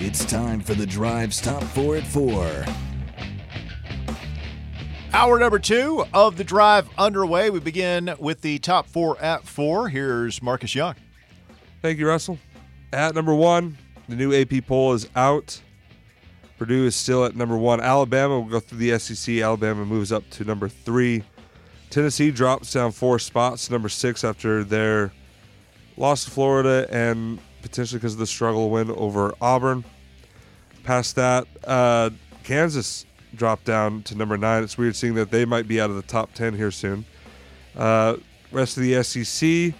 It's time for the Drive's Top 4 at 4. Hour number two of the drive underway. We begin with the top four at four. Here's Marcus Young. Thank you, Russell. At number one, the new AP poll is out. Purdue is still at number one. Alabama will go through the SEC. Alabama moves up to number three. Tennessee drops down four spots to number six after their loss to Florida and potentially because of the struggle win over Auburn. Past that, uh, Kansas dropped down to number nine. It's weird seeing that they might be out of the top 10 here soon. Uh, rest of the SEC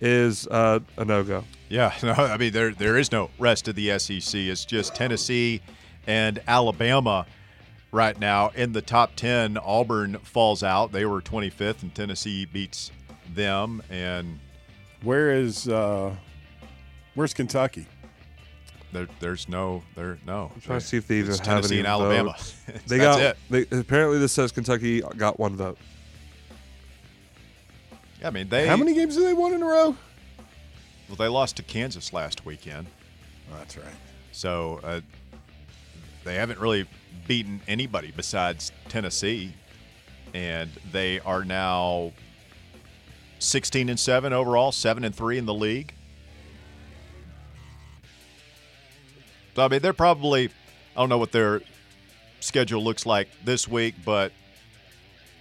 is uh, a no go. Yeah, no, I mean there there is no rest of the SEC. It's just Tennessee and Alabama right now in the top 10. Auburn falls out. They were 25th and Tennessee beats them and Where is uh, where's Kentucky? there, there's no there no. I'm trying to see if they even It's have Tennessee any and Alabama. votes. That's They got it. They, apparently this says Kentucky got one vote. Yeah, I mean they How many games have they won in a row? well, they lost to Kansas last weekend. that's right. So uh, they haven't really beaten anybody besides Tennessee, and they are now 16 and seven overall, seven and three in the league. So I mean, they're probably I don't know what their schedule looks like this week, but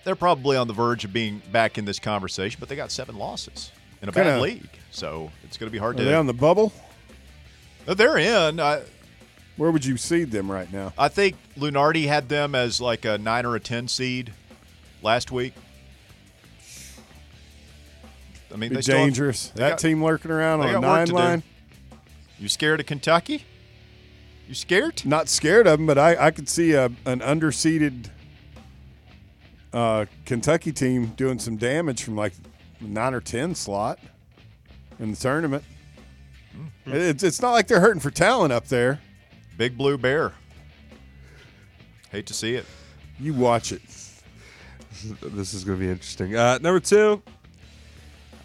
they're probably on the verge of being back in this conversation. But they got seven losses in a bad Kinda- league, so it's going to be hard Are to. they on the bubble? Uh, they're in. I, Where would you seed them right now? I think Lunardi had them as like a nine or a ten seed last week. I mean, Be they still have- dangerous. they that got- team lurking around they on a got work nine to do. line. You scared of Kentucky? You scared? Not scared of them, but I, I could see a, an underseeded uh, Kentucky team doing some damage from like nine or ten slot in the tournament. Hmm. It's, it's not like they're hurting for talent up there. Big blue bear. Hate to see it. You watch it. This is going to be interesting. Uh, number two,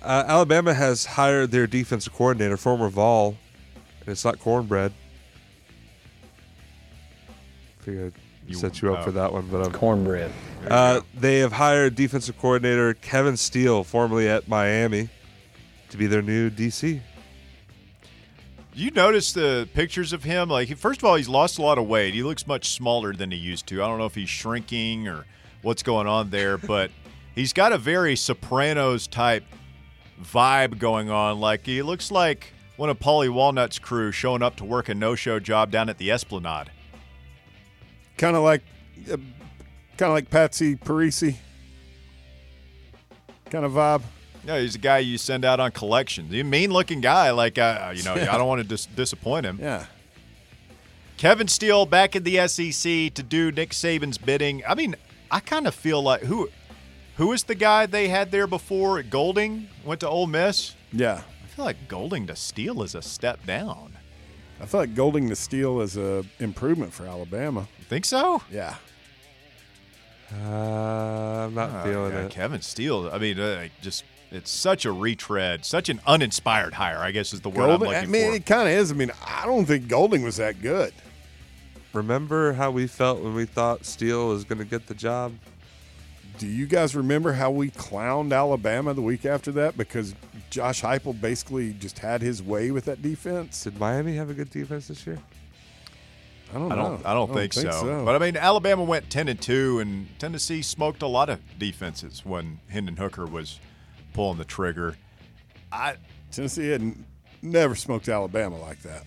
uh, Alabama has hired their defensive coordinator, former Vol, and it's not cornbread. Figured I'd You- set you up oh. for that one, but I'm Cornbread. Uh, they have hired defensive coordinator Kevin Steele, formerly at Miami, to be their new DC. You notice the pictures of him? Like, first of all, he's lost a lot of weight. He looks much smaller than he used to. I don't know if he's shrinking or what's going on there, but he's got a very Sopranos type vibe going on. Like, he looks like one of Paulie Walnut's crew showing up to work a no-show job down at the Esplanade. Kind of like, uh, kind of like Patsy Parisi. Kind of vibe. No, he's a guy you send out on collections. He's a mean-looking guy. Like, uh, you know, I don't want to dis- disappoint him. Yeah. Kevin Steele back in the SEC to do Nick Saban's bidding. I mean, I kind of feel like who who is the guy they had there before? Golding went to Ole Miss. Yeah. I feel like Golding to Steele is a step down. I feel like Golding to Steele is a improvement for Alabama. You think so? Yeah. Uh, I'm not Oh, feeling God, it. Kevin Steele. I mean, uh, just it's such a retread, such an uninspired hire. I guess is the word Golding, I'm I mean, for. it kind of is. I mean, I don't think Golding was that good. Remember how we felt when we thought Steele was going to get the job? Do you guys remember how we clowned Alabama the week after that because Josh Heupel basically just had his way with that defense? Did Miami have a good defense this year? I don't I know. don't. I don't, think, so. But I mean, Alabama went ten and two, and Tennessee smoked a lot of defenses when Hendon Hooker was pulling the trigger. I Tennessee had n- never smoked Alabama like that.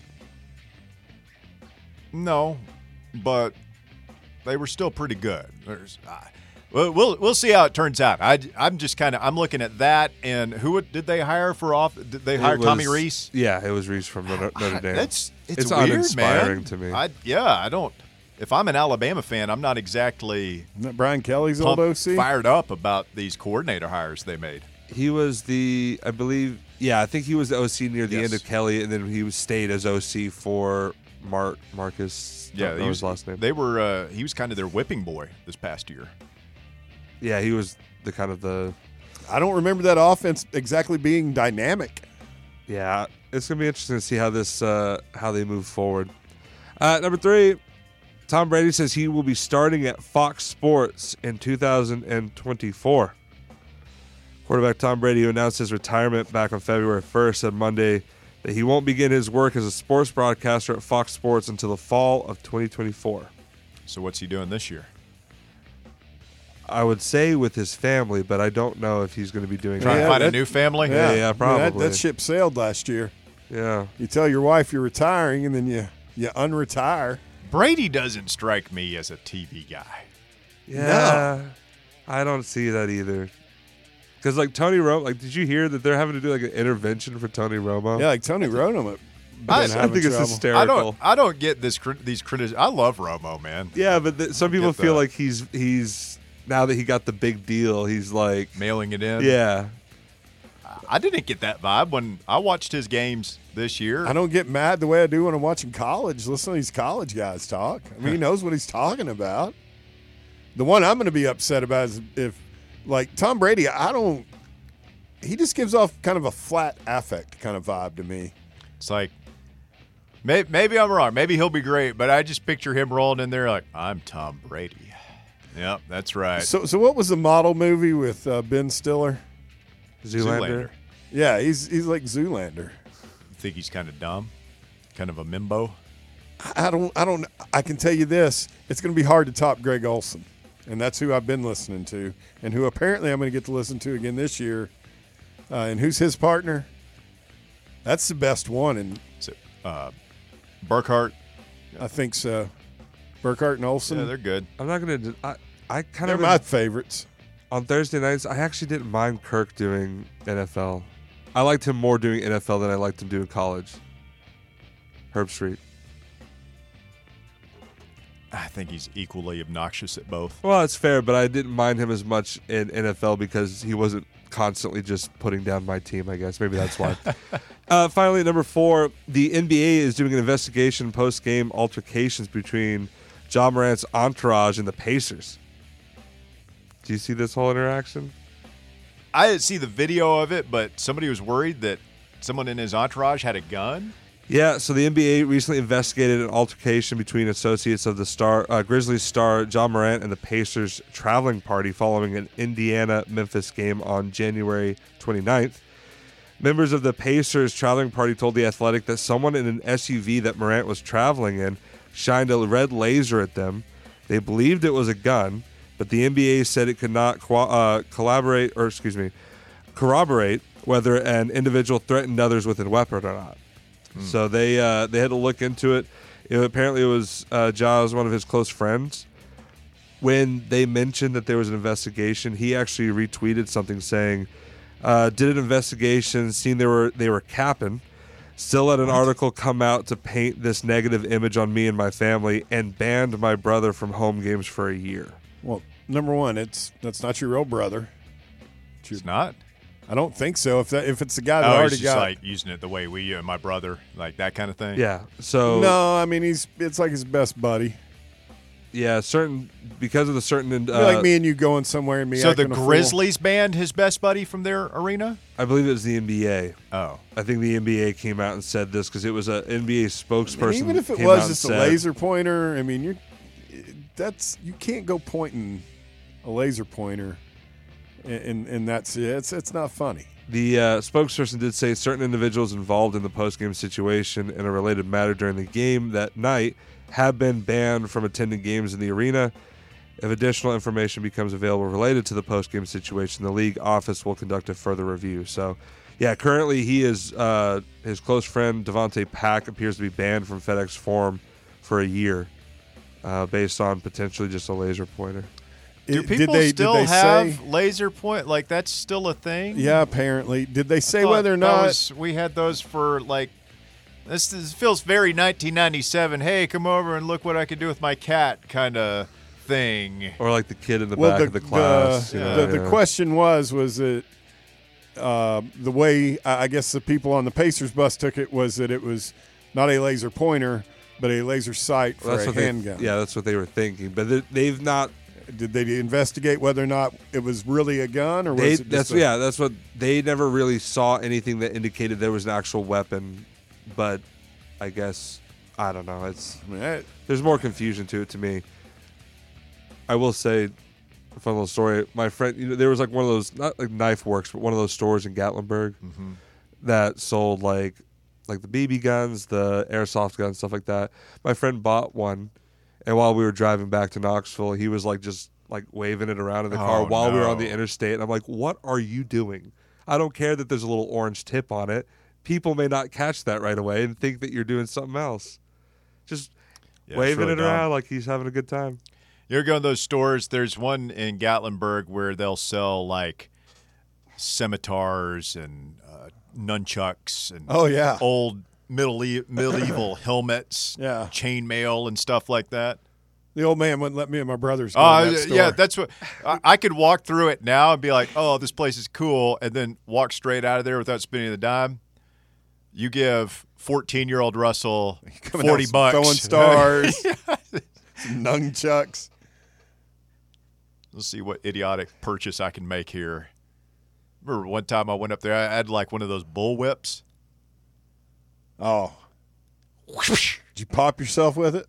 no, but they were still pretty good. There's, I we'll, we'll we'll see how it turns out. I I'm just kind of I'm looking at that and who did they hire for off? Did they hire It Tommy Rees? Yeah, it was Rees from Notre, Notre Dame. That's it's, It's weird, uninspiring man. to me. I, yeah, I don't. If I'm an Alabama fan, I'm not exactly Brian Kelly's pumped- old OC? fired up about these coordinator hires they made. he was the, I believe, yeah, I think he was the OC near the Yes. end of Kelly, and then he was stayed as OC for Mark Marcus. Yeah, was, his last name. They were. Uh, he was kind of their whipping boy this past year. Yeah, he was the kind of the I don't remember that offense exactly being dynamic. Yeah, it's gonna be interesting to see how this uh, how they move forward. Uh, number three, Tom Brady says he will be starting at Fox Sports in 2024. Quarterback Tom Brady, who announced his retirement back on February 1st, said Monday that he won't begin his work as a sports broadcaster at Fox Sports until the fall of 2024. So what's he doing this year? I would say with his family, but I don't know if he's going to be doing Trying that. to find a that- new family? Yeah, yeah, I mean, that- probably. that, ship sailed last year. Yeah. You tell your wife you're retiring, and then you you unretire. Brady doesn't strike me as a TV guy. Yeah. I don't see that either. Because, like, Tony Romo, like, did you hear that they're having to do, like, an intervention for Tony Romo? Yeah, like Tony Romo. I- I I having think it's trouble. hysterical. I don't. I don't get this. crit- These criticisms. I love Romo, man. Yeah, but th- some people get feel that. like he's he's now that he got the big deal, he's like, Mailing it in. yeah, I didn't get that vibe when I watched his games this year. I don't get mad the way I do when I'm watching college. Listen to these college guys talk. I mean, he knows what he's talking about. The one I'm going to be upset about is if, like, Tom Brady, I don't. He just gives off kind of a flat affect kind of vibe to me. It's like maybe, maybe I'm wrong. Maybe he'll be great, but I just picture him rolling in there like I'm Tom Brady. Yep, that's right. So, so what was the model movie with uh, Ben Stiller? Zoolander. Yeah, he's he's like Zoolander. think he's kind of dumb, kind of a mimbo. I don't, I don't, I can tell you this: it's going to be hard to top Greg Olsen, and that's who I've been listening to, and who apparently I'm going to get to listen to again this year. Uh, and who's his partner? That's the best one, and So, uh, Burkhardt, I think so. Burkhardt and Olsen, yeah, they're good. I'm not gonna. d- I I kind they're of my favorites. on Thursday nights. I actually didn't mind Kirk doing NFL. I liked him more doing NFL than I liked him doing college. Herbstreit. I think he's equally obnoxious at both. Well, it's fair, but I didn't mind him as much in NFL because he wasn't constantly just putting down my team. I guess maybe that's why. uh, finally, number four, the NBA is doing an investigation post game altercations between Ja Morant's entourage and the Pacers. Do you see this whole interaction? I didn't see the video of it, but somebody was worried that someone in his entourage had a gun. Yeah, so the NBA recently investigated an altercation between associates of the star uh, Grizzlies star Ja Morant and the Pacers traveling party following an Indiana Memphis game on January 29th. Members of the Pacers traveling party told The Athletic that someone in an SUV that Morant was traveling in shined a red laser at them. They believed it was a gun, but the NBA said it could not co- uh, collaborate or excuse me, corroborate whether an individual threatened others with a weapon or not. So they uh, they had to look into it. It- apparently, it was uh, Jaws, one of his close friends. When they mentioned that there was an investigation, he actually retweeted something saying, uh, "Did an investigation, seen they were they were capping, still let an article come out to paint this negative image on me and my family, and banned my brother from home games for a year." Well, number one, it's that's not your real brother. It's not. I don't think so. If that if it's the guy that Oh, already he's just got like using it the way we and my brother, like that kind of thing. Yeah. So no, I mean he's it's like his best buddy. yeah, certain because of the certain It'd uh, like me and you going somewhere and me. So the acting a fool. Grizzlies banned his best buddy from their arena. I believe it was the NBA. Oh, I think the NBA came out and said this because it was a NBA spokesperson. And even if it was out just a said- laser pointer, I mean, you're that's you can't go pointing a laser pointer, and and, and that's it's it's not funny. The uh, spokesperson did say certain individuals involved in the post-game situation in a related matter during the game that night have been banned from attending games in the arena. If additional information becomes available related to the post-game situation, the league office will conduct a further review. So, yeah, currently he is uh, his close friend Davonte Pack appears to be banned from FedEx Forum for a year, uh, based on potentially just a laser pointer. do people did they, still did they have say? laser point? Like that's still a thing? Yeah, apparently. Did they say whether or not? was- we had those for like. This, this feels very 1997. Hey, come over and look what I could do with my cat, kind of thing. Or like the kid in the well, back the of the class. the, you yeah. know, the, the question was was it uh, the way I I guess the people on the Pacers bus took it was that it was not a laser pointer, but a laser sight for Well, a what they, handgun. yeah, that's what they were thinking. But they, they've not. Did they investigate whether or not it was really a gun or was They, it just that's a- yeah. That's what they never really saw anything that indicated there was an actual weapon. But I guess I don't know. It's I mean, there's more confusion to it to me. I will say, a fun little story. My friend, you know, there was like one of those not like Knife Works, but one of those stores in Gatlinburg mm-hmm. that sold like like the BB guns, the airsoft guns, stuff like that. My friend bought one, and while we were driving back to Knoxville, he was like just like waving it around in the car Oh, while we were on no. the interstate. And I'm like, what are you doing? I don't care that there's a little orange tip on it. People may not catch that right away and think that you're doing something else. Just Yeah, it's waving really it dumb. around like he's having a good time. You ever go to those stores? There's one in Gatlinburg where they'll sell like scimitars and uh, nunchucks and Oh, yeah. old middle medieval helmets, Yeah. chainmail and stuff like that. the old man wouldn't let me and my brothers go Oh in that yeah, that's what I, I could walk through it now and be like, "Oh, this place is cool," and then walk straight out of there without spending the dime. You give fourteen-year-old Russell Coming forty out bucks, throwing stars, nunchucks. Let's see what idiotic purchase I can make here. Remember one time I went up there, I had like one of those bull whips. Oh, did you pop yourself with it?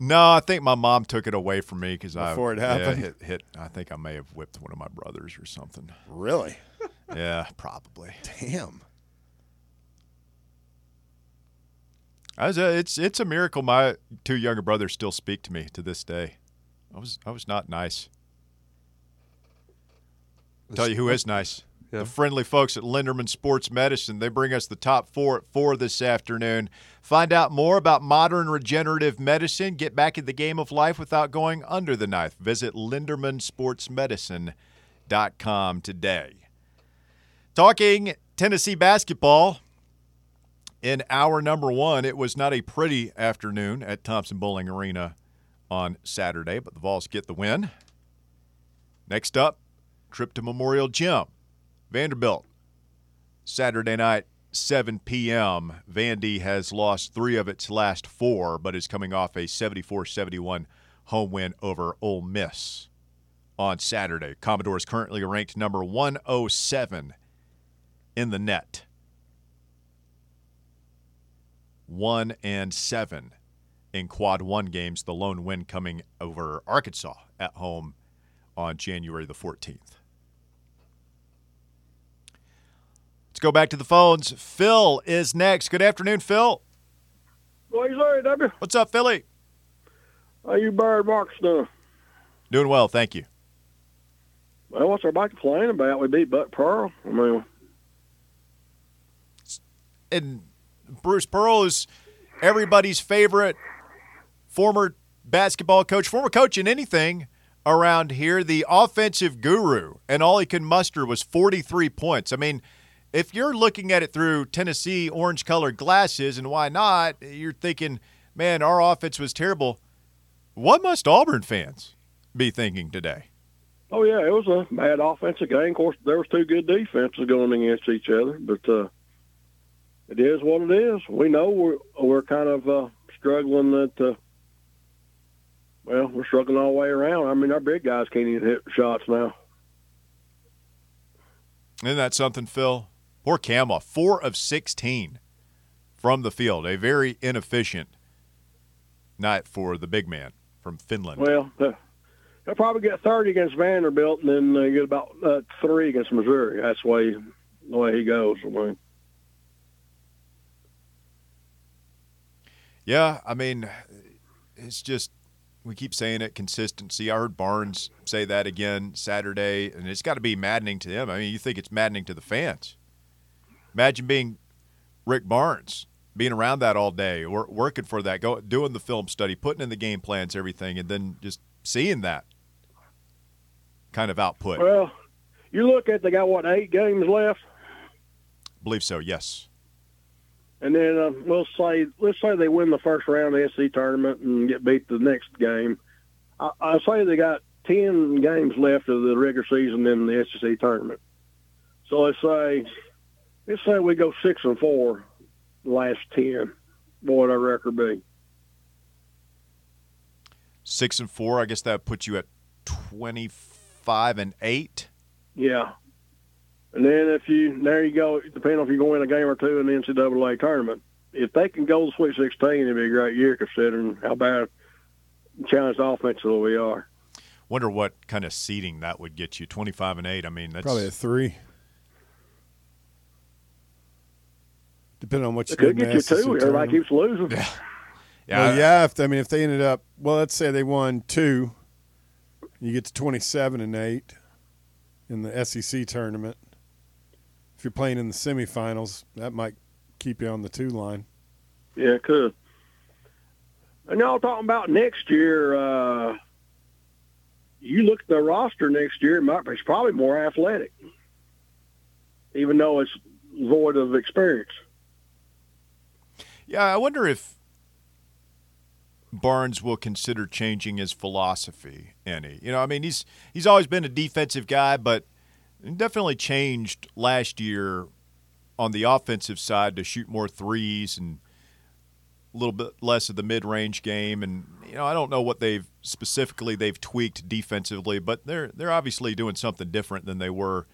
No, I think my mom took it away from me because I Before it yeah, happened? hit, hit. I think I may have whipped one of my brothers or something. Really? yeah, probably. Damn. I was, uh, it's it's a miracle my two younger brothers still speak to me to this day. I was I was not nice. Tell you who oh, is nice. Yeah. The friendly folks at Linderman Sports Medicine. They bring us the top four at four this afternoon. Find out more about modern regenerative medicine. Get back in the game of life without going under the knife. Visit LindermanSportsMedicine.com today. Talking Tennessee basketball. In hour number one, it was not a pretty afternoon at Thompson-Boling Arena on Saturday, but the Vols get the win. Next up, trip to Memorial Gym, Vanderbilt. Saturday night, 7 p.m. Vandy has lost three of its last four, but is coming off a 74 71 home win over Ole Miss on Saturday. Commodores currently ranked number 107 in the net. One and seven in quad one games, the lone win coming over Arkansas at home on January the 14th. Let's go back to the phones. Phil is next. Good afternoon, Phil. What you W? What's up, Philly? How you bird marks doing? Doing well, thank you. Well, what's everybody complaining about? We beat Buck Pearl. I mean, And Bruce Pearl is everybody's favorite former basketball coach, former coach in anything around here, the offensive guru, and all he could muster was 43 points. I mean, if you're looking at it through Tennessee orange colored glasses, and why not, you're thinking, man, our offense was terrible. What must Auburn fans be thinking today? oh yeah, it was a bad offensive game. Of course, there was two good defenses going against each other, but uh, it is what it is. We know we're we're kind of uh, struggling that. Uh, well, we're struggling all the way around. I mean, our big guys can't even hit shots now. Isn't that something, Phil? Poor Nkamhoua, four of 16 from the field. A very inefficient night for the big man from Finland. Well, uh, he'll probably get 30 against Vanderbilt, and then uh, get about uh, three against Missouri. That's the way the way he goes. I mean, Yeah, I mean, it's just we keep saying it consistency. I heard Barnes say that again Saturday, and it's got to be maddening to them. I mean, you think it's maddening to the fans. Imagine being Rick Barnes, being around that all day, or working for that, go doing the film study, putting in the game plans, everything, and then just seeing that kind of output. well, you look at they got what eight games left. believe so. Yes. And then uh, we'll say, let's say they win the first round of the SC tournament and get beat the next game. I, I say they got ten games left of the regular season in the SEC tournament. So let's say, let's say we go six and four, the last ten. What would our record be? Six and four. I guess that puts you at twenty-five and eight. Yeah. And then if you there you go, depending on if you go win a game or two in the NCAA tournament. if they can go to the Sweet 16, it'd be a great year considering how bad challenged offensively we are. Wonder what kind of seeding that would get you. Twenty-five and eight. I mean, that's Probably a three. Depending on what you It could did in get you two. Everybody keeps losing. yeah. Well, yeah. If I mean, if they ended up, well, let's say they won two, you get to twenty-seven and eight in the SEC tournament. If you're playing in the semifinals, that might keep you on the two line. Yeah, it could. And y'all talking about next year, uh, you look at the roster next year, it's probably more athletic, even though it's void of experience. Yeah, I wonder if Barnes will consider changing his philosophy any. You know, I mean, he's he's always been a defensive guy, but definitely changed last year on the offensive side to shoot more threes and a little bit less of the mid-range game and you know, I don't know what they've specifically they've tweaked defensively, but they're they're obviously doing something different than they were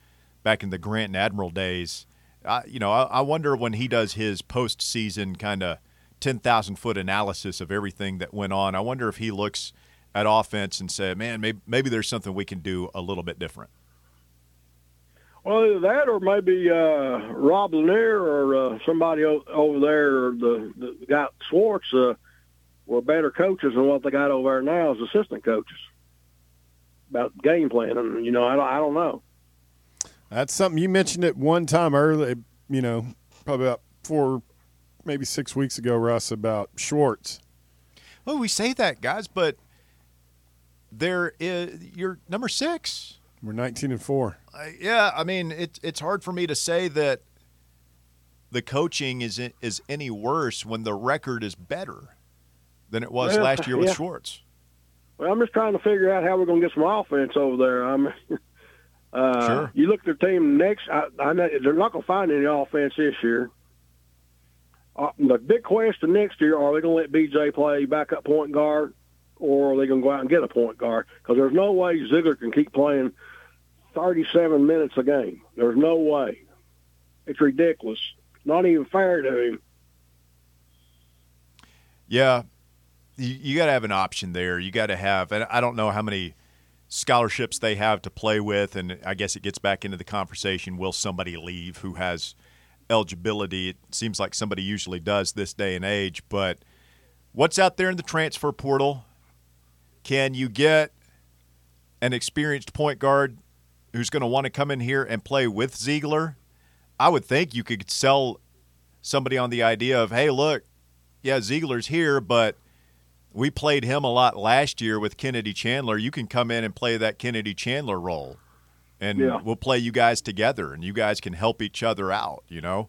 back in the Grant and Admiral days. I, you know, I, I wonder when he does his postseason kind of ten thousand foot analysis of everything that went on. I wonder if he looks at offense and said, "Man, maybe maybe there's something we can do a little bit different." Well, either that or maybe uh, Rob Lanier or uh, somebody o- over there, or the, the guy Schwartz, uh, were better coaches than what they got over there now as assistant coaches about game planning. You know, I don't, I don't know. That's something you mentioned it one time early, you know, probably about four, maybe six weeks ago, Russ, about Schwartz. Well, we say that, guys, but there is you're number six. We're 19 and four. Uh, yeah, I mean it's it's hard for me to say that the coaching is is any worse when the record is better than it was Well, last year with yeah. Schwartz. Well, I'm just trying to figure out how we're going to get some offense over there. I'm. Uh, Sure. You look at their team next. I, I know they're not going to find any offense this year. Uh, the big question next year: Are they going to let BJ play backup point guard, or are they going to go out and get a point guard? Because there's no way Zeigler can keep playing 37 minutes a game. There's no way. It's ridiculous. Not even fair to him. Yeah, you, you got to have an option there. You got to have, and I don't know how many scholarships they have to play with, and I guess it gets back into the conversation: Will somebody leave who has eligibility? It seems like somebody usually does this day and age, but what's out there in the transfer portal? Can you get an experienced point guard who's going to want to come in here and play with Zeigler? I would think you could sell somebody on the idea of, hey, look, yeah, Zeigler's here, but we played him a lot last year with Kennedy Chandler. You can come in and play that Kennedy Chandler role, and Yeah. we'll play you guys together, and you guys can help each other out. You know,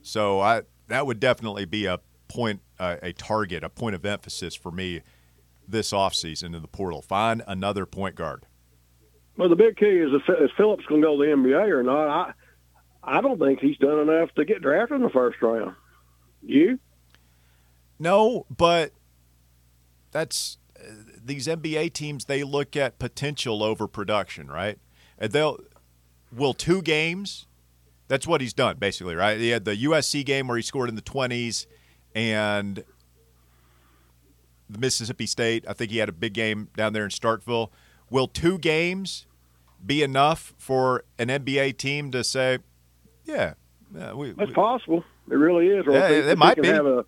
so I that would definitely be a point, uh, a target, a point of emphasis for me this offseason in the portal. Find another point guard. Well, the big key is if, if Phillips going to go to the NBA or not. I I don't think he's done enough to get drafted in the first round. You? No, but that's uh, these NBA teams. They look at potential over production, right? And they'll will two games. That's what he's done basically, right? He had the USC game where he scored in the twenties, and the Mississippi State. I think he had a big game down there in Starkville. Will two games be enough for an NBA team to say, "Yeah, yeah we, That's we- possible. It really is. Or Yeah, he- it might be. Have a,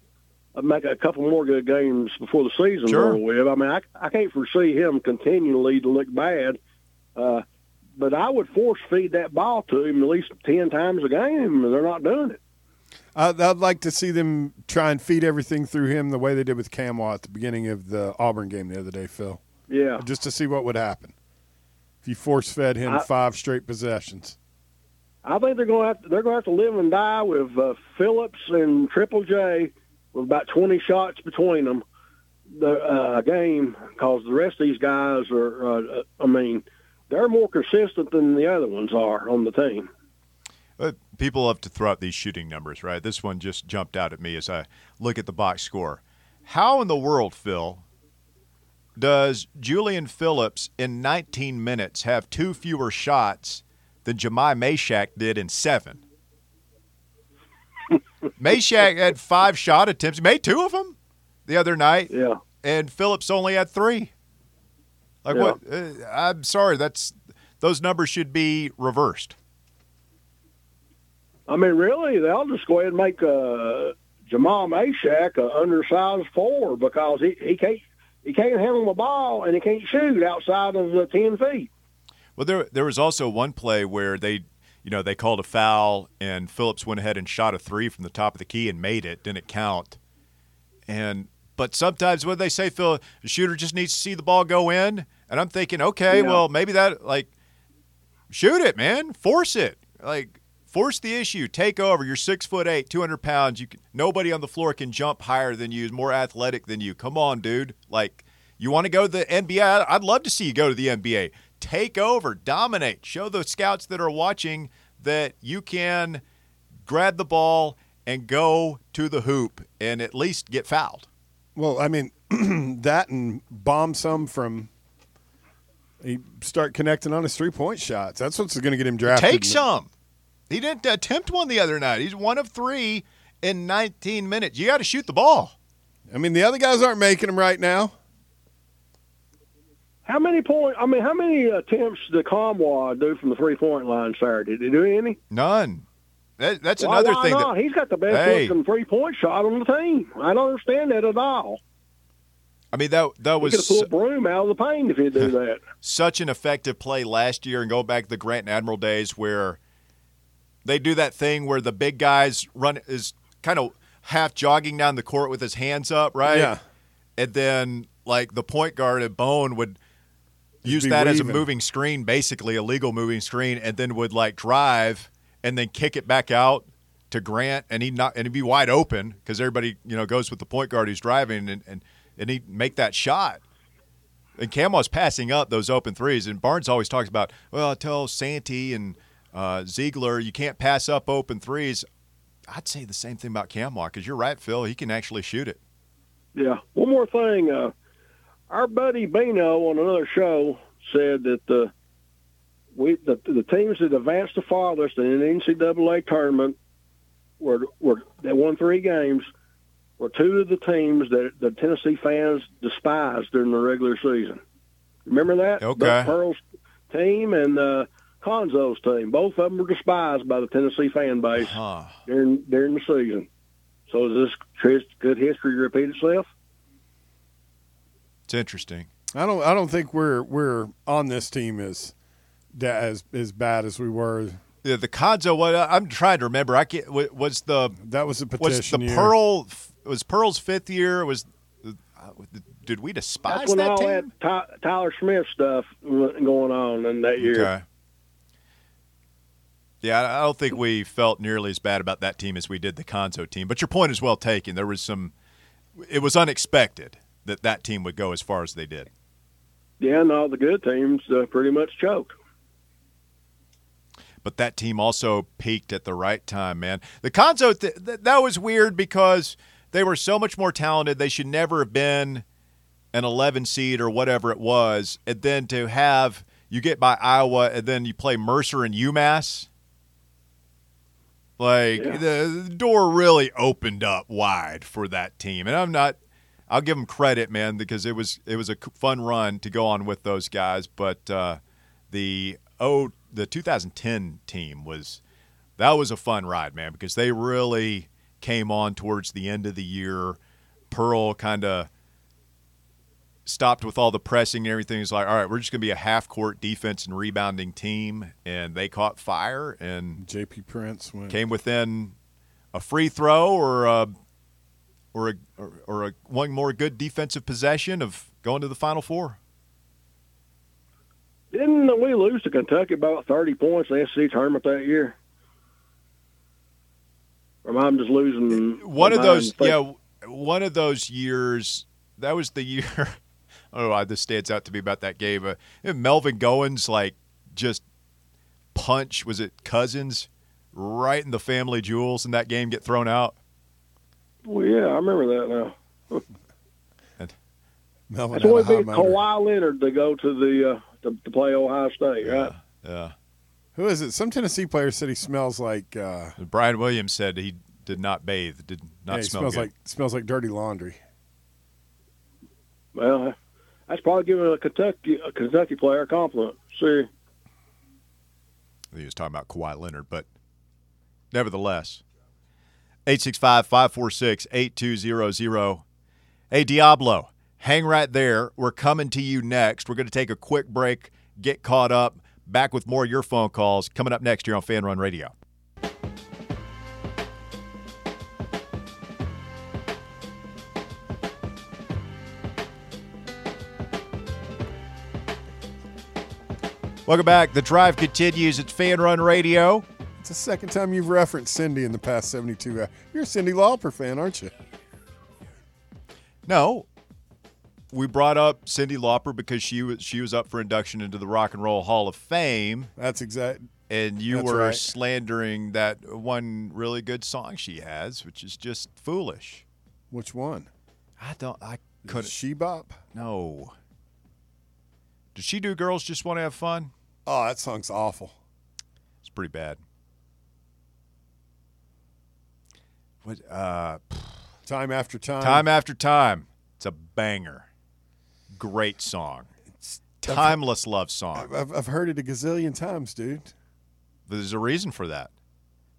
make a couple more good games before the season Sure. over with. I mean, I, I can't foresee him continually to look bad. Uh, but I would force feed that ball to him at least ten times a game. and They're not doing it. I'd, I'd like to see them try and feed everything through him the way they did with Nkamhoua at the beginning of the Auburn game the other day, Phil, Yeah. just to see what would happen if you force fed him I- five straight possessions. I think they're going to have to, they're going to have to live and die with uh, Phillips and Triple J with about 20 shots between them the uh, game because the rest of these guys are uh, I mean they're more consistent than the other ones are on the team. But people love to throw out these shooting numbers, right? This one just jumped out at me as I look at the box score. How in the world, Phil, does Julian Phillips in 19 minutes have two fewer shots than Jahmai Mashack did in seven? Mashack had five shot attempts. He made two of them the other night, Yeah. and Phillips only had three. Like Yeah. what? Uh, I'm sorry. That's those numbers should be reversed. I mean, really, they'll just go ahead and make uh, Jahmai Mashack a undersized four because he, he can't he can't handle the ball and he can't shoot outside of the ten feet. Well, there there was also one play where they, you know, they called a foul and Phillips went ahead and shot a three from the top of the key and made it. Didn't count. And but sometimes when they say Phil, the shooter just needs to see the ball go in, and I'm thinking, okay, Yeah. well maybe that like shoot it, man, force it, like force the issue, take over. You're six foot eight, two hundred pounds. You can, nobody on the floor can jump higher than you, more athletic than you. Come on, dude. Like you want to go to the NBA? I'd love to see you go to the NBA. Take over, dominate, show the scouts that are watching that you can grab the ball and go to the hoop and at least get fouled. Well, I mean, that and bomb some from. He start connecting on his three point shots. That's what's going to get him drafted. Take some. He didn't attempt one the other night. He's one of three in 19 minutes. You got to shoot the ball. I mean, the other guys aren't making them right now. How many point? I mean, how many attempts did Nkamhoua do from the three point line Saturday? Did he do any? None. That, that's Why- another why thing. not? That, He's got the best Hey. looking three point shot on the team. I don't understand that at all. I mean, that that He could have was pulled Broom out of the paint if he'd do that. such an effective play last year and go back to the Grant and Admiral days where they do that thing where the big guys run is kind of half jogging down the court with his hands up, right? Yeah. And then like the point guard at Bone would use be that as a moving screen, basically a legal moving screen, and then would like drive and then kick it back out to Grant, and he'd not and he'd be wide open because everybody you know goes with the point guard who's driving, and and and he'd make that shot. And Camo's passing up those open threes, and Barnes always talks about, well, I tell Santee and uh, Zeigler you can't pass up open threes. I'd say the same thing about Camo because you're right, Phil. He can actually shoot it. Yeah. One more thing. Uh, our buddy Bino on another show said that the we the, the teams that advanced the farthest in the NCAA tournament were were they won three games were two of the teams that the Tennessee fans despised during the regular season. Remember that? Okay. Buck Pearl's team and uh, Cuonzo's team. Both of them were despised by the Tennessee fan base Huh. during during the season. So is this good history repeat itself? It's interesting. I don't. I don't think we're we're on this team as as as bad as we were. Yeah, the Cuonzo. What I'm trying to remember. I can't, was the That was a was the year. Pearl was Pearl's fifth year. Was uh, did we despise That's when that all team? that Ty- Tyler Smith stuff going on in that year. Okay. Yeah, I I don't think we felt nearly as bad about that team as we did the Cuonzo team. But your point is well taken. There was some. It was unexpected that that team would go as far as they did. Yeah, and all the good teams uh, pretty much choked. but that team also peaked at the right time, man. The Cuonzo, th- th- that was weird because they were so much more talented. They should never have been an 11 seed or whatever it was. And then to have, you get by Iowa and then you play Mercer and UMass. Like, Yeah. the, the door really opened up wide for that team. And I'm not. I'll give them credit, man, because it was it was a fun run to go on with those guys. But uh, the oh the 2010 team was that was a fun ride, man, because they really came on towards the end of the year. Pearl kind of stopped with all the pressing and everything. It's like, all right, we're just going to be a half court defense and rebounding team, and they caught fire and J.P. Prince went. came within a free throw or a or a or, or a one more good defensive possession of going to the final four. Didn't we lose to Kentucky about 30 points in the SEC tournament that year? Or am I just losing? Eh, one of those yeah one of those years that was the year oh, i don't know why this stands out to me about that game uh, but melvin goins like just punch was it cousins right in the family jewels in that game get thrown out Well, yeah, I remember that now. Melvin That's had a when high we beat motor. Kawhi Leonard to go to the uh, to, to play Ohio State, right? yeah Who is it? Some Tennessee player said he smells like. Uh, brian williams said he did not bathe. Did not Yeah, smell smells good. like smells like dirty laundry. Well, that's probably giving a Kentucky a Kentucky player a compliment. See, he was talking about Kawhi Leonard, but nevertheless, 865-546-8200. Hey, Diablo, hang right there. We're coming to you next. We're going to take a quick break, get caught up, back with more of your phone calls coming up next here on Fan Run Radio. Welcome back. The drive continues. It's Fan Run Radio. It's the second time you've referenced Cyndi in the past 72 hours. You're a Cyndi Lauper fan, aren't you? No, we brought up Cyndi Lauper because she was she was up for induction into the Rock and Roll Hall of Fame, That's exact. and you That's were right. slandering that one really good song she has, which is just foolish. Which one? I don't. I couldn't. She Bop? No. Did she do "Girls Just Want to Have Fun"? Oh, that song's awful. It's pretty bad. What? Uh, Time after time. time after time. It's a banger. Great song. Timeless love song. I've, I've heard it a gazillion times, dude. There's a reason for that.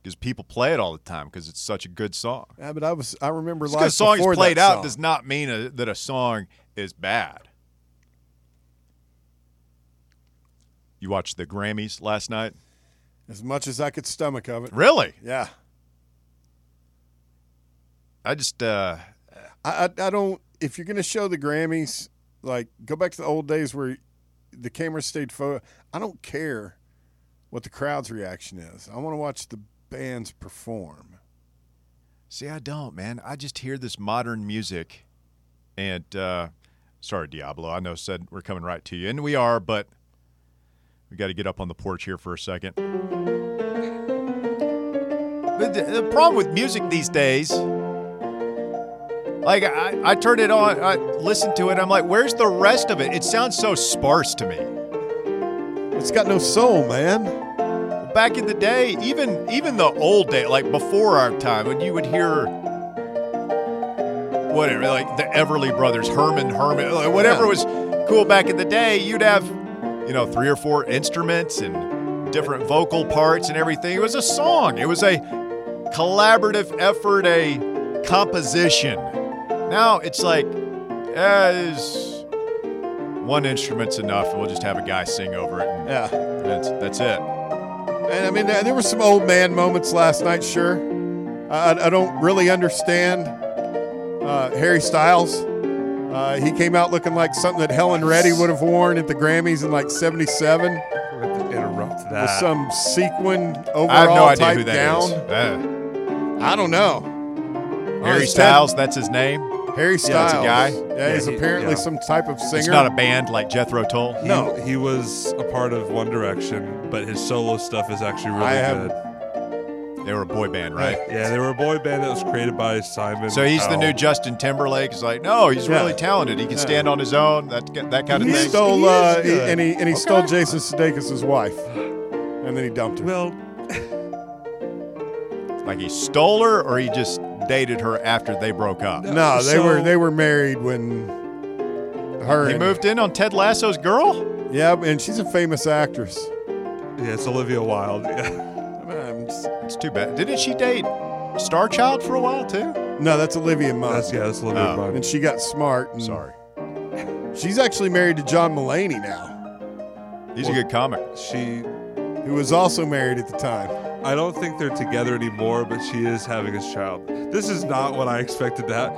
Because people play it all the time because it's such a good song. Yeah, but I was I remember Just life because a song is played out song. does not mean a, that a song is bad. You watched the Grammys last night? as much as I could stomach of it. Really? Yeah. I just uh I, I don't. If you're gonna show the Grammys, like go back to the old days where the camera stayed photo. I don't care what the crowd's reaction is. I want to watch the bands perform. see I don't, man. I just hear this modern music and uh sorry Diablo, I know said we're coming right to you. And we are, but we got to get up on the porch here for a second. The, the problem with music these days, like I, I turn it on, I listen to it, I'm like, where's the rest of it? It sounds so sparse to me. It's got no soul, man. Back in the day, even even the old day, like before our time, when you would hear whatever, like the Everly Brothers, Herman, Herman, like whatever Yeah. was cool back in the day, you'd have, you know, three or four instruments and different vocal parts and everything. It was a song. It was a collaborative effort, a composition. Now it's like, eh, is one instrument's enough, and we'll just have a guy sing over it, and Yeah. that's that's it. And I mean, there there were some old man moments last night. Sure. I, I- I don't really understand uh, Harry Styles. Uh, he came out looking like something that Helen Reddy would have worn at the Grammys in like '77 We're going to have to interrupt with that. some sequin overall I have no idea type who that gown. is. Uh, I don't know. Harry Styles, that's his name. Harry Styles. it's a guy. Yeah, he's he- apparently yeah. some type of singer. It's not a band like Jethro Tull. He, No. he was a part of One Direction, but his solo stuff is actually really I have- good. They were a boy band, right? Yeah, they were a boy band that was created by Simon. So he's the Cowell. new Justin Timberlake. He's like, no, he's Yeah. really talented. He can Yeah. stand on his own. That that kind of he thing. stole, He is uh, he- good. and he and he Okay. stole Jason Sudeikis' wife, and then he dumped her. Well, like he stole her, or he just dated her after they broke up. no, they so- were they were married when her He and- moved in on Ted Lasso's girl. Yeah, and she's a famous actress. yeah, it's Olivia Wilde. Yeah. Just- It's too bad. Didn't she date Star Child for a while too? no, that's Olivia Munn. That's yeah, that's Olivia Oh. Munn. And she got smart. And Sorry, She's actually married to John Mulaney now, he's a good comic. She, who was also married at the time. I don't think they're together anymore, but she is having his child. This is not what I expected that.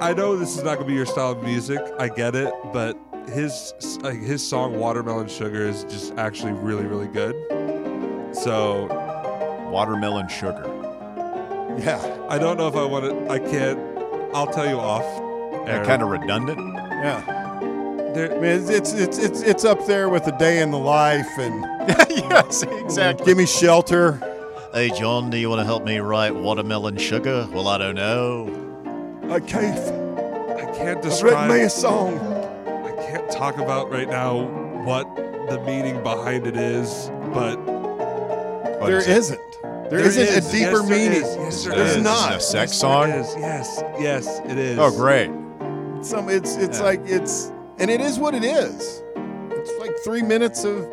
I know this is not going to be your style of music. I get it, but his like his song "Watermelon Sugar" is just actually really, really good. So Watermelon sugar. Yeah, I don't know if I want to. I can't. I'll tell you off. Yeah, kind of redundant. yeah. There, it's it's it's it's, it's up there with a day in the life and yes, exactly. Give Me Shelter. Hey, John, do you want to help me write watermelon sugar? Well, I don't know. Uh, Keith, I can't I've written me describe. a song. I can't talk about right now what the meaning behind it is, but What There is it? isn't. There There isn't is. a deeper Yes, there mean- is. Yes, there There's is. not. A sex Yes, song? there is. Yes, yes, it is. Oh, great. Some it's it's Yeah. like it's and it is what it is. It's like three minutes of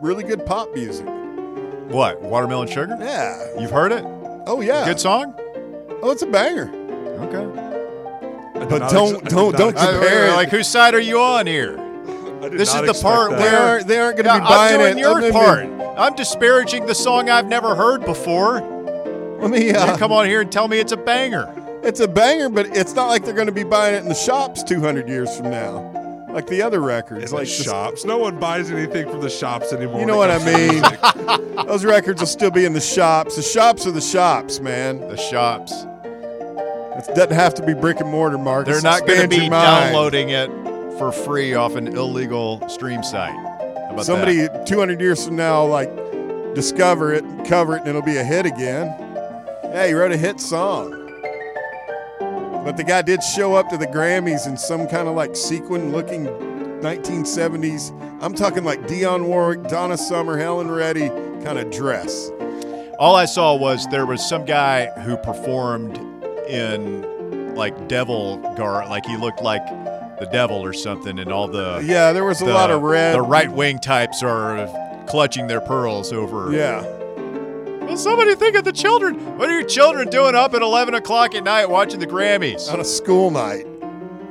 really good pop music. What? Watermelon Sugar? Yeah. You've heard it? Oh yeah. Good song? Oh, it's a banger. Okay. But not don't- ex- don't- don't expect- compare- I- like, whose side are you on here? I did This is the part that. They where- aren't they aren't going to Yeah, be buying I'm doing it. your I'm part. be- I'm disparaging the song I've never heard before. Let me. Uh, come on here and tell me it's a banger. It's a banger, but it's not like they're going to be buying it in the shops 200 years from now, like the other records. Like the shops. No one buys anything from the shops anymore. You know what I mean? Those records will still be in the shops. The shops are the shops, man. The shops. It doesn't have to be brick and mortar, Mark. They're not going to be downloading it for free off an illegal stream site. Somebody that? 200 years from now, like, discover it, cover it, and it'll be a hit again. Hey, you wrote a hit song. But the guy did show up to the Grammys in some kind of like sequin looking 1970s. I'm talking like Dionne Warwick, Donna Summer, Helen Reddy kind of dress. All I saw was there was some guy who performed in like devil gar, like he looked like the devil or something, and all the Yeah, there was a the- lot of red. The right wing types are clutching their pearls over. Yeah. Well, somebody think of the children. What are your children doing up at 11 o'clock at night watching the Grammys? On a school night.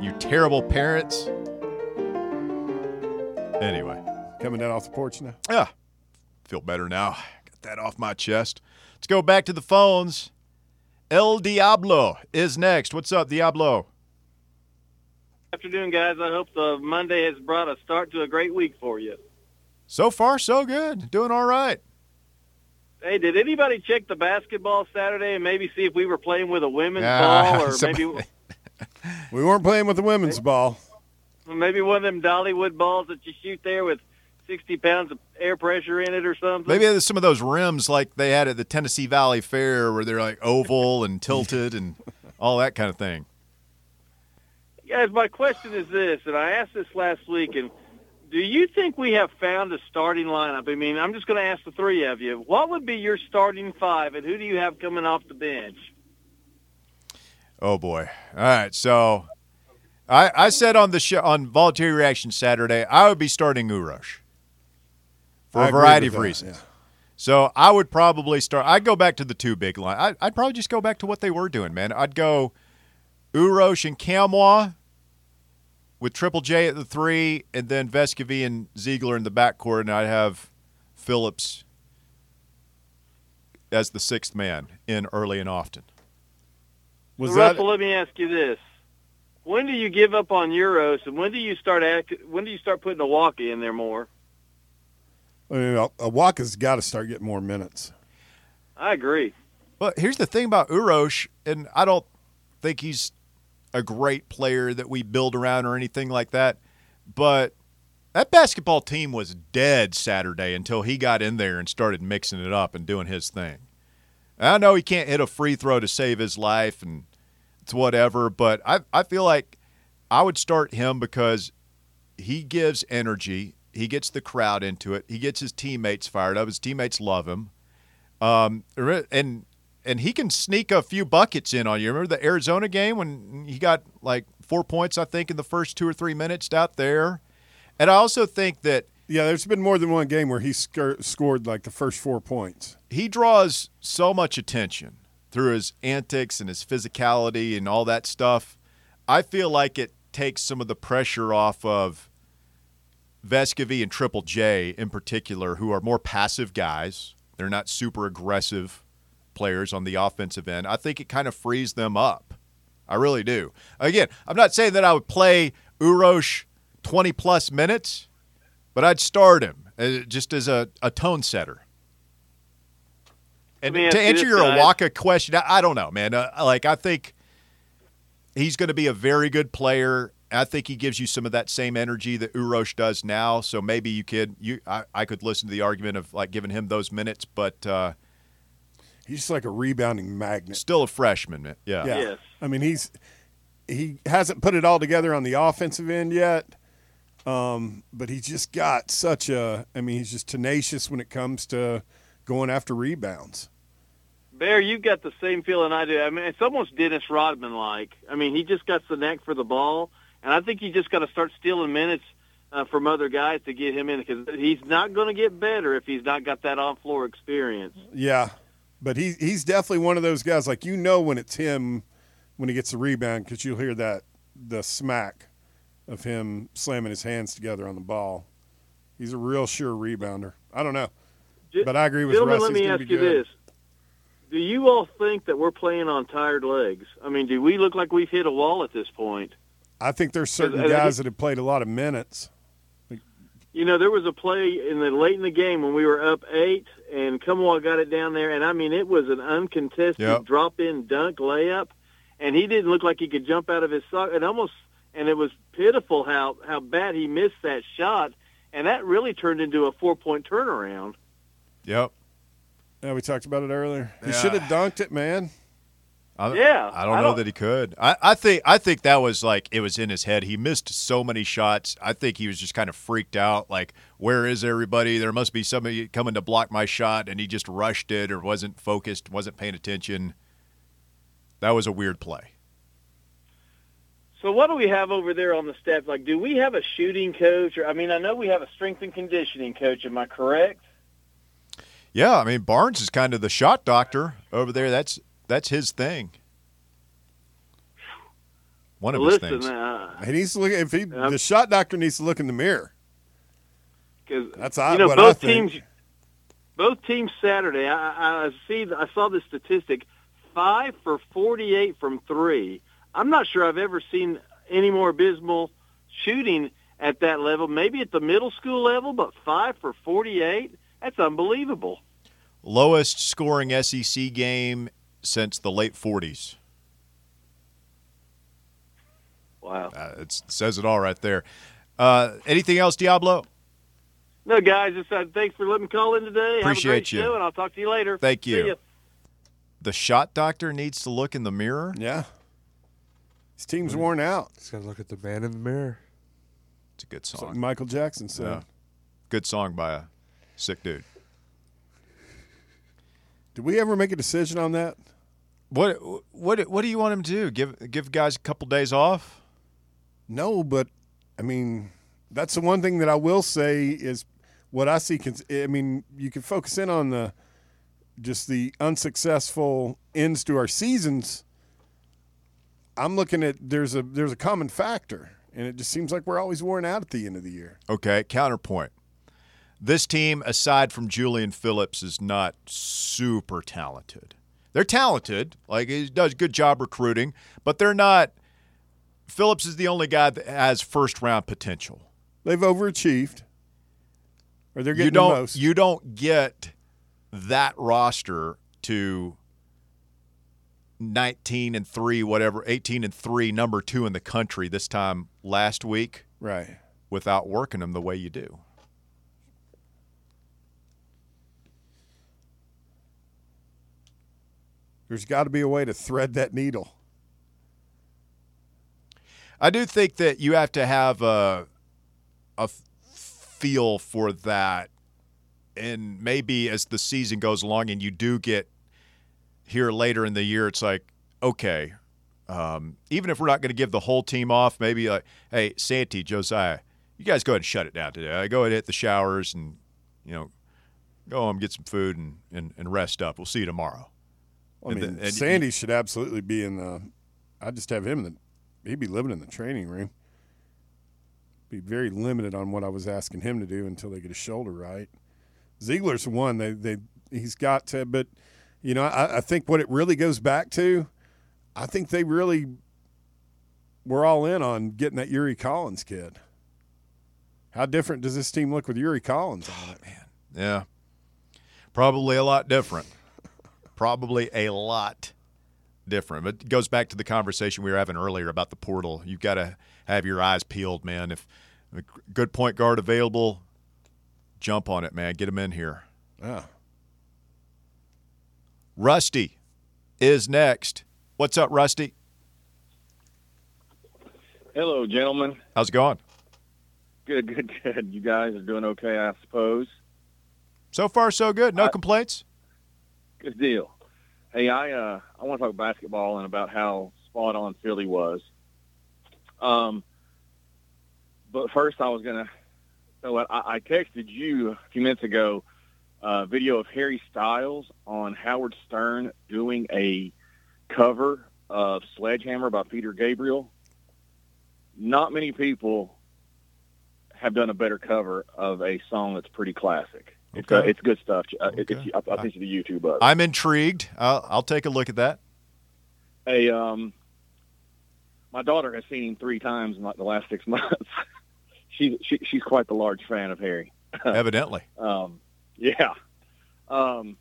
You terrible parents. Anyway, Coming down off the porch now. yeah, feel better now. Got that off my chest. Let's go back to the phones. El Diablo is next. What's up, Diablo? afternoon, guys. I hope the Monday has brought a start to a great week for you. So far, so good. Doing all right. Hey, did anybody check the basketball Saturday and maybe see if we were playing with a women's Ah, ball or some- maybe We weren't playing with a women's ball. maybe one of them Dollywood balls that you shoot there with 60 pounds of air pressure in it or something? Maybe there's some of those rims like they had at the Tennessee Valley Fair where they're like oval and tilted and all that kind of thing. Guys, my question is this, and I asked this last week, and do you think we have found a starting lineup? I mean, I'm just going to ask the three of you. What would be your starting five, and who do you have coming off the bench? Oh boy! All right, so I, I said on the show on voluntary reaction Saturday I would be starting Uros for I a agree variety of that, reasons. yeah. So I would probably start. I'd go back to the two big line. I, I'd probably just go back to what they were doing, man. I'd go Uros and Nkamhoua with Triple J at the three, and then Vescovi and Zeigler in the backcourt, and I'd have Phillips as the sixth man in early and often. Was So, that Russell, let me ask you this: When do you give up on Uros, and when do you start act, when do you start putting Awaka in there more? I mean, Awaka's got to start getting more minutes. I agree. But here's the thing about Uros, and I don't think he's a great player that we build around or anything like that. But that basketball team was dead Saturday until he got in there and started mixing it up and doing his thing. I know he can't hit a free throw to save his life and it's whatever, but I I feel like I would start him because he gives energy. He gets the crowd into it. He gets his teammates fired up. His teammates love him. Um, and and he can sneak a few buckets in on you. Remember the Arizona game when he got like four points, I think, in the first two or three minutes out there. And I also think that Yeah, there's been more than one game where he sc- scored like the first four points. he draws so much attention through his antics and his physicality and all that stuff. I feel like it takes some of the pressure off of Vescovi and Triple J in particular, who are more passive guys. They're not super aggressive players on the offensive end. I think it kind of frees them up. I really do. Again, I'm not saying that I would play Uros 20 plus minutes, but I'd start him uh, just as a, a tone setter. And to answer your guys. Awaka question, I, I don't know, man. Uh, like I think he's going to be a very good player. I think he gives you some of that same energy that Uros does now. So maybe you could you I, I could listen to the argument of like giving him those minutes, but uh, He's just like a rebounding magnet. still a freshman. man. Yeah. Yeah. Yes. I mean, he's he hasn't put it all together on the offensive end yet. Um, but he's just got such a I mean, he's just tenacious when it comes to going after rebounds. Bear, you've got the same feeling I do. I mean, it's almost Dennis Rodman like. I mean, he just got the knack for the ball, and I think you just got to start stealing minutes uh, from other guys to get him in because he's not going to get better if he's not got that on floor experience. Yeah, but he he's definitely one of those guys. Like you know when it's him when he gets the rebound because you'll hear that the smack of him slamming his hands together on the ball. He's a real sure rebounder. I don't know, but I agree with Russ. let me ask you good. this: Do you all think that we're playing on tired legs? I mean, do we look like we've hit a wall at this point? I think there's certain guys that have played a lot of minutes. You know, there was a play in the late in the game when we were up eight, and Nkamhoua got it down there, and I mean, it was an uncontested Yep. drop-in dunk layup, and he didn't look like he could jump out of his sock, and almost, and it was pitiful how how bad he missed that shot, and that really turned into a four-point turnaround. Yep. Yeah, we talked about it earlier. He Yeah. should have dunked it, man. I, Yeah, I don't I know don't- that he could. I, I think I think that was like it was in his head. He missed so many shots. I think he was just kind of freaked out. Like, where is everybody? There must be somebody coming to block my shot, and he just rushed it or wasn't focused, wasn't paying attention. That was a weird play. So what do we have over there on the staff? Like, do we have a shooting coach? Or I mean, I know we have a strength and conditioning coach. Am I correct? Yeah, I mean Barnes is kind of the shot doctor over there. That's that's his thing. One of his things. uh, He needs to look. If he, Yep. the shot doctor needs to look in the mirror. because That's I- you know what I both think. teams. Both teams Saturday. I, I I see. I saw the statistic: five for forty-eight from three. I'm not sure I've ever seen any more abysmal shooting at that level. Maybe at the middle school level, but five for forty-eight. That's unbelievable. Lowest scoring SEC game since the late 40s. Wow. Uh, it says it all right there. Uh, anything else, Diablo? No, guys. Just uh, thanks for letting me call in today. Have a Appreciate great you. show, and I'll talk to you later. Thank you. ya. The shot doctor needs to look in the mirror. Yeah, his team's worn out. He's gotta look at the man in the mirror. It's a good That's what song. Michael Jackson said. Yeah. Good song by a sick dude. Did we ever make a decision on that? What what what do you want him to do? Give give guys a couple days off? No, but I mean, that's the one thing that I will say is what I see. I mean, you can focus in on the just the unsuccessful ends to our seasons. I'm looking at there's a there's a common factor, and it just seems like we're always worn out at the end of the year. Okay, counterpoint. This team, aside from Julian Phillips, is not super talented. They're talented, like he does a good job recruiting, but they're not. Phillips is the only guy that has first round potential. They've overachieved, or they're getting you don't the most. you don't get that roster to 19 and 3 whatever 18 and 3 number 2 in the country this time last week right. without working them the way you do There's got to be a way to thread that needle. I do think that you have to have a a feel for that, and maybe as the season goes along, and you do get here later in the year, it's like okay, um, even if we're not going to give the whole team off, maybe like, hey, Santi, Josiah, you guys go ahead and shut it down today. I go ahead and hit the showers and you know go home, get some food, and and, and rest up. We'll see you tomorrow. I And mean, the- Sandy should absolutely be in the. I'd just have him in the. He'd be living in the training room. Be very limited on what I was asking him to do until they get his shoulder right. Zeigler's one they they he's got to, but you know I, I think what it really goes back to, I think they really were all in on getting that Yuri Collins kid. How different does this team look with Yuri Collins on oh, it? Yeah. Probably a lot different. Probably a lot different. But it goes back to the conversation we were having earlier about the portal. You've got to have your eyes peeled, man. If a good point guard available, jump on it, man. Get him in here. Yeah. Rusty is next. What's up, Rusty? Hello, gentlemen. How's it going? Good, good, good. You guys are doing okay, I suppose. So far, so good. No I- complaints. Good deal. Hey, I uh, I want to talk basketball and about how spot on Philly was. Um, but first, I was gonna. So I, I texted you a few minutes ago a video of Harry Styles on Howard Stern doing a cover of Sledgehammer by Peter Gabriel. Not many people have done a better cover of a song that's pretty classic. It's, uh, it's good stuff. Uh, Okay. it's, I, I think it's the YouTube of it. I'm intrigued. I'll, I'll take a look at that. a um my daughter has seen him three times in like the last six months. she's she, she's quite the large fan of Harry. Evidently. Um, yeah. Um,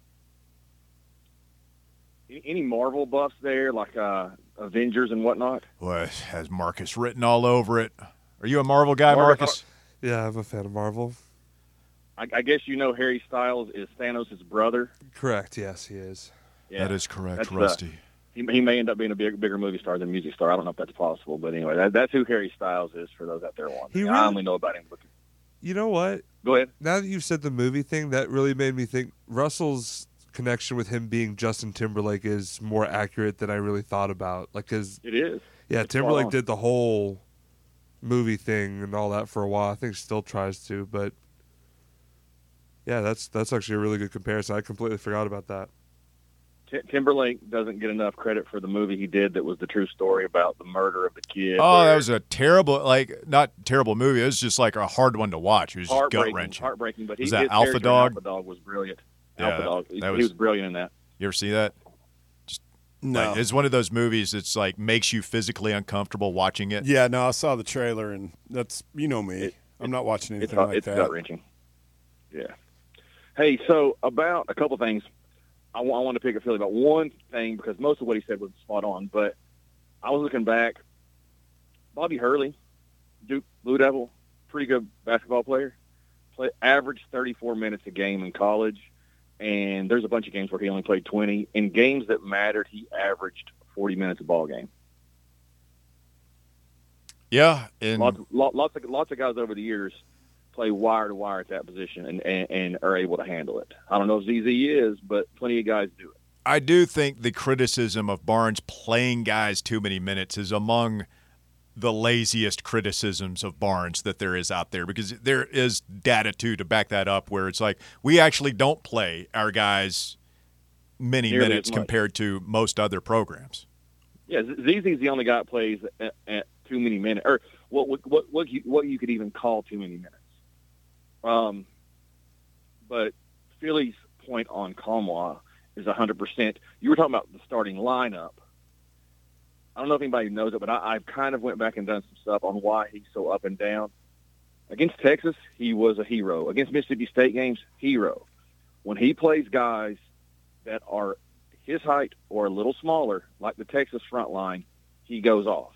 any, any Marvel buffs there, like uh, Avengers and whatnot? Well, has Marcus written all over it. Are you a Marvel guy, Marvel- Marcus? Yeah, I'm a fan of Marvel. I, I guess you know Harry Styles is Thanos' brother. Correct. Yes, he is. Yeah. That is correct, That's, uh, Rusty. He, he may end up being a big, bigger movie star than music star. I don't know if that's possible, but anyway, that, that's who Harry Styles is for those out there He wondering. really- I only know about him. Looking. You know what? Go ahead. Now that you've said the movie thing, that really made me think Russell's connection with him being Justin Timberlake is more accurate than I really thought about. Like, cause It is. yeah, It's Timberlake did the whole movie thing and all that for a while. I think still tries to, but yeah, that's that's actually a really good comparison. I completely forgot about that. Timberlake doesn't get enough credit for the movie he did that was the true story about the murder of the kid. Oh, that was a terrible, like not terrible movie. It was just like a hard one to watch. It was just gut heartbreaking. wrenching. Heartbreaking, but he, Was that Alpha Dog? Alpha Dog was brilliant. Yeah, Alpha Dog. He, that he was- was brilliant in that. You ever see that? No. Like, it's one of those movies that's like makes you physically uncomfortable watching it. yeah, no, I saw the trailer, and that's you know me. It- I'm not watching It's anything like that. it's gut wrenching. Yeah. Hey, so about a couple things, I wa- I want to pick a feeling about one thing because most of what he said was spot on. But I was looking back. Bobby Hurley, Duke Blue Devil, pretty good basketball player. Play averaged 34 minutes a game in college, and there's a bunch of games where he only played 20. In games that mattered, he averaged 40 minutes a ball game. Yeah, and lots, lots of lots of guys over the years play wire to wire at that position and, and, and are able to handle it. I don't know if ZZ is, but plenty of guys do it. I do think the criticism of Barnes playing guys too many minutes is among the laziest criticisms of Barnes that there is out there because there is data too to back that up where it's like we actually don't play our guys many Nearly minutes compared to most other programs. Yeah, Z- ZZ's the only guy that plays at, at too many minutes, or what what what what you, what you could even call too many minutes. Um, but Philly's point on Nkamhoua is 100%. You were talking about the starting lineup. I don't know if anybody knows it, but I, I've kind of went back and done some stuff on why he's so up and down. Against Texas, he was a hero. Against Mississippi State games, hero. When he plays guys that are his height or a little smaller, like the Texas front line, he goes off.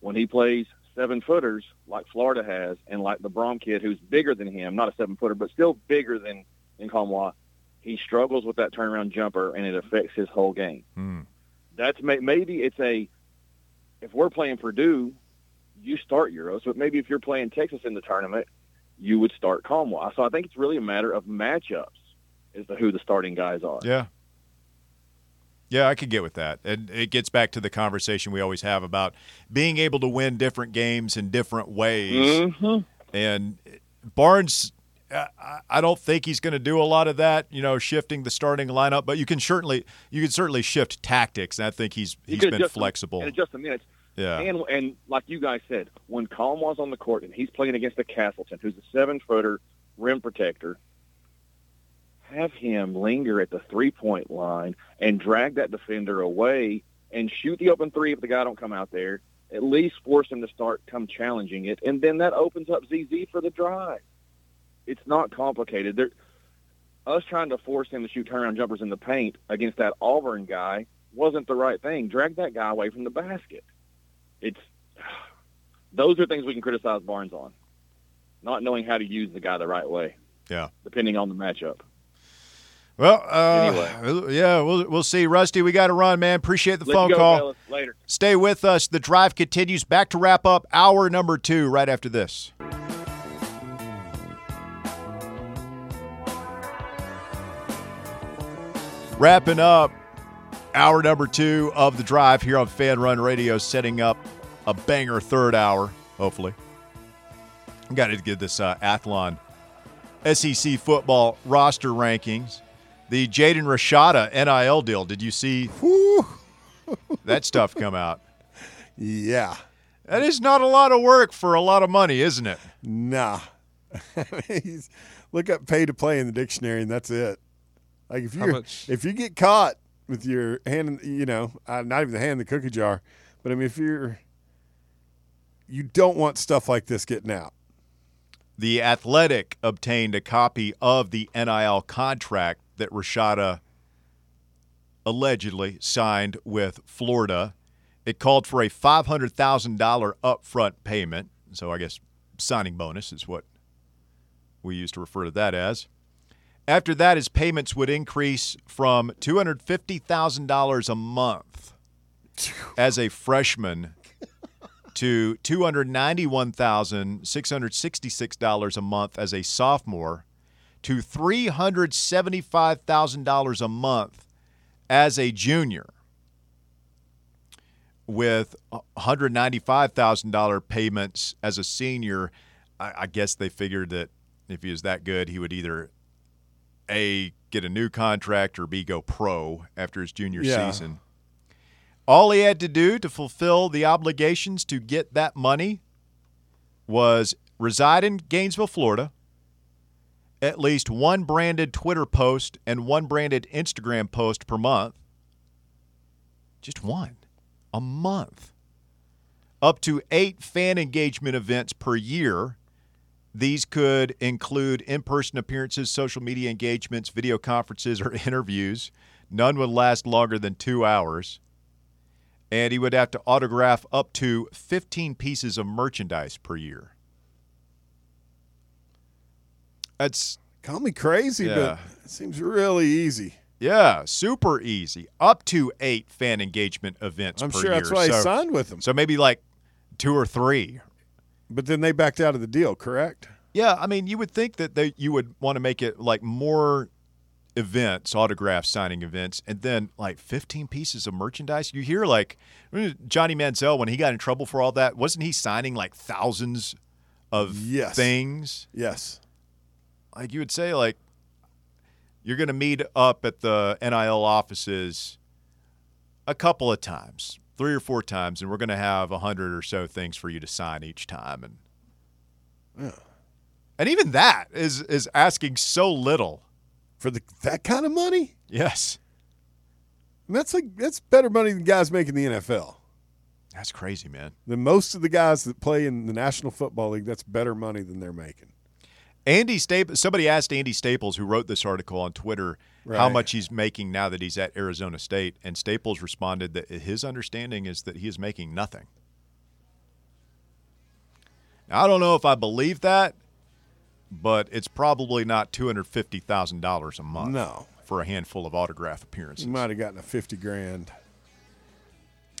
When he plays seven footers, like Florida has, and like the Brom kid, who's bigger than him, not a seven footer, but still bigger than than Nkamhoua, he struggles with that turnaround jumper, and it affects his whole game. Hmm. That's may, maybe it's a if we're playing Purdue, you start Uros, but maybe if you're playing Texas in the tournament, you would start Nkamhoua. So I think it's really a matter of matchups as to who the starting guys are. Yeah. Yeah, I could get with that. And it gets back to the conversation we always have about being able to win different games in different ways. hmm And Barnes, I- don't think he's going to do a lot of that. You know, shifting the starting lineup, but you can certainly you can certainly shift tactics. And I think he's he's been them flexible. and adjust the minutes. Yeah, And and like you guys said, when Nkamhoua's on the court and he's playing against a Castleton, who's a seven footer rim protector, have him linger at the three point line and drag that defender away and shoot the open three if the guy don't come out there. At least force him to start come challenging it, and then that opens up ZZ for the drive. It's not complicated. There, us trying to force him to shoot turnaround jumpers in the paint against that Auburn guy wasn't the right thing. Drag that guy away from the basket. It's those are things we can criticize Barnes on, not knowing how to use the guy the right way. Yeah. depending on the matchup. Well, uh, yeah, we'll we'll see. Rusty, we got to run, man. Appreciate the Let's phone go, call. fellas. Later. Stay with us. The drive continues. Back to wrap up hour number two right after this. Wrapping up Hour number two of the drive here on Fan Run Radio, setting up a banger third hour, hopefully. Got to get this uh, Athlon SEC football roster rankings. The Jaden Rashada NIL deal. Did you see that stuff come out? Yeah. That is not a lot of work for a lot of money, isn't it? Nah. Look up pay to play in the dictionary, and that's it. Like if you if you get caught with your hand, in- you know, uh, not even the hand in the cookie jar, but I mean, if you're, you don't want stuff like this getting out. The Athletic obtained a copy of the NIL contract that Rashada allegedly signed with Florida. It called for a $500,000 upfront payment. So I guess signing bonus is what we used to refer to that as. After that, his payments would increase from $250,000 a month as a freshman to $291,666 a month as a sophomore to $375,000 a month as a junior with $195,000 payments as a senior. I, I guess they figured that if he was that good, he would either A, get a new contract or B, go pro after his junior Yeah. season. All he had to do to fulfill the obligations to get that money was reside in Gainesville, Florida, at least one branded Twitter post and one branded Instagram post per month. Just one a month. Up to eight fan engagement events per year. These could include in person appearances, social media engagements, video conferences, or interviews. None would last longer than two hours and he would have to autograph up to 15 pieces of merchandise per year. That's Call me crazy, Yeah. but it seems really easy. yeah, super easy. Up to eight fan engagement events I'm sure year. that's why so, he signed with them. so maybe like two or three. But then they backed out of the deal, correct? Yeah, I mean, you would think that they, you would want to make it like more events, autograph signing events, and then like 15 pieces of merchandise. You hear like Johnny Manziel when he got in trouble for all that, wasn't he signing like thousands of Yes. things? Yes. like you would say like you're going to meet up at the NIL offices a couple of times, three or four times, and we're going to have a hundred or so things for you to sign each time, and yeah. and even that is is asking so little. For the that kind of money? Yes, And that's like that's better money than guys making the NFL. that's crazy, man. Than most of the guys that play in the National Football League, that's better money than they're making. Andy Staples. Somebody asked Andy Staples, who wrote this article on Twitter, how much he's making now that he's at Arizona State, and Staples responded that his understanding is that he is making nothing. Now, I don't know if I believe that, but it's probably not two hundred fifty thousand dollars a month. No. for a handful of autograph appearances. You might have gotten a fifty grand.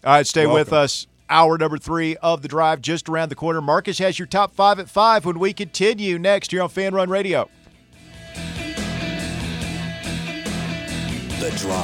All right, stay with us. Hour number three of the drive just around the corner. Marcus has your top five at five when we continue next here on Fan Run Radio. The Drive.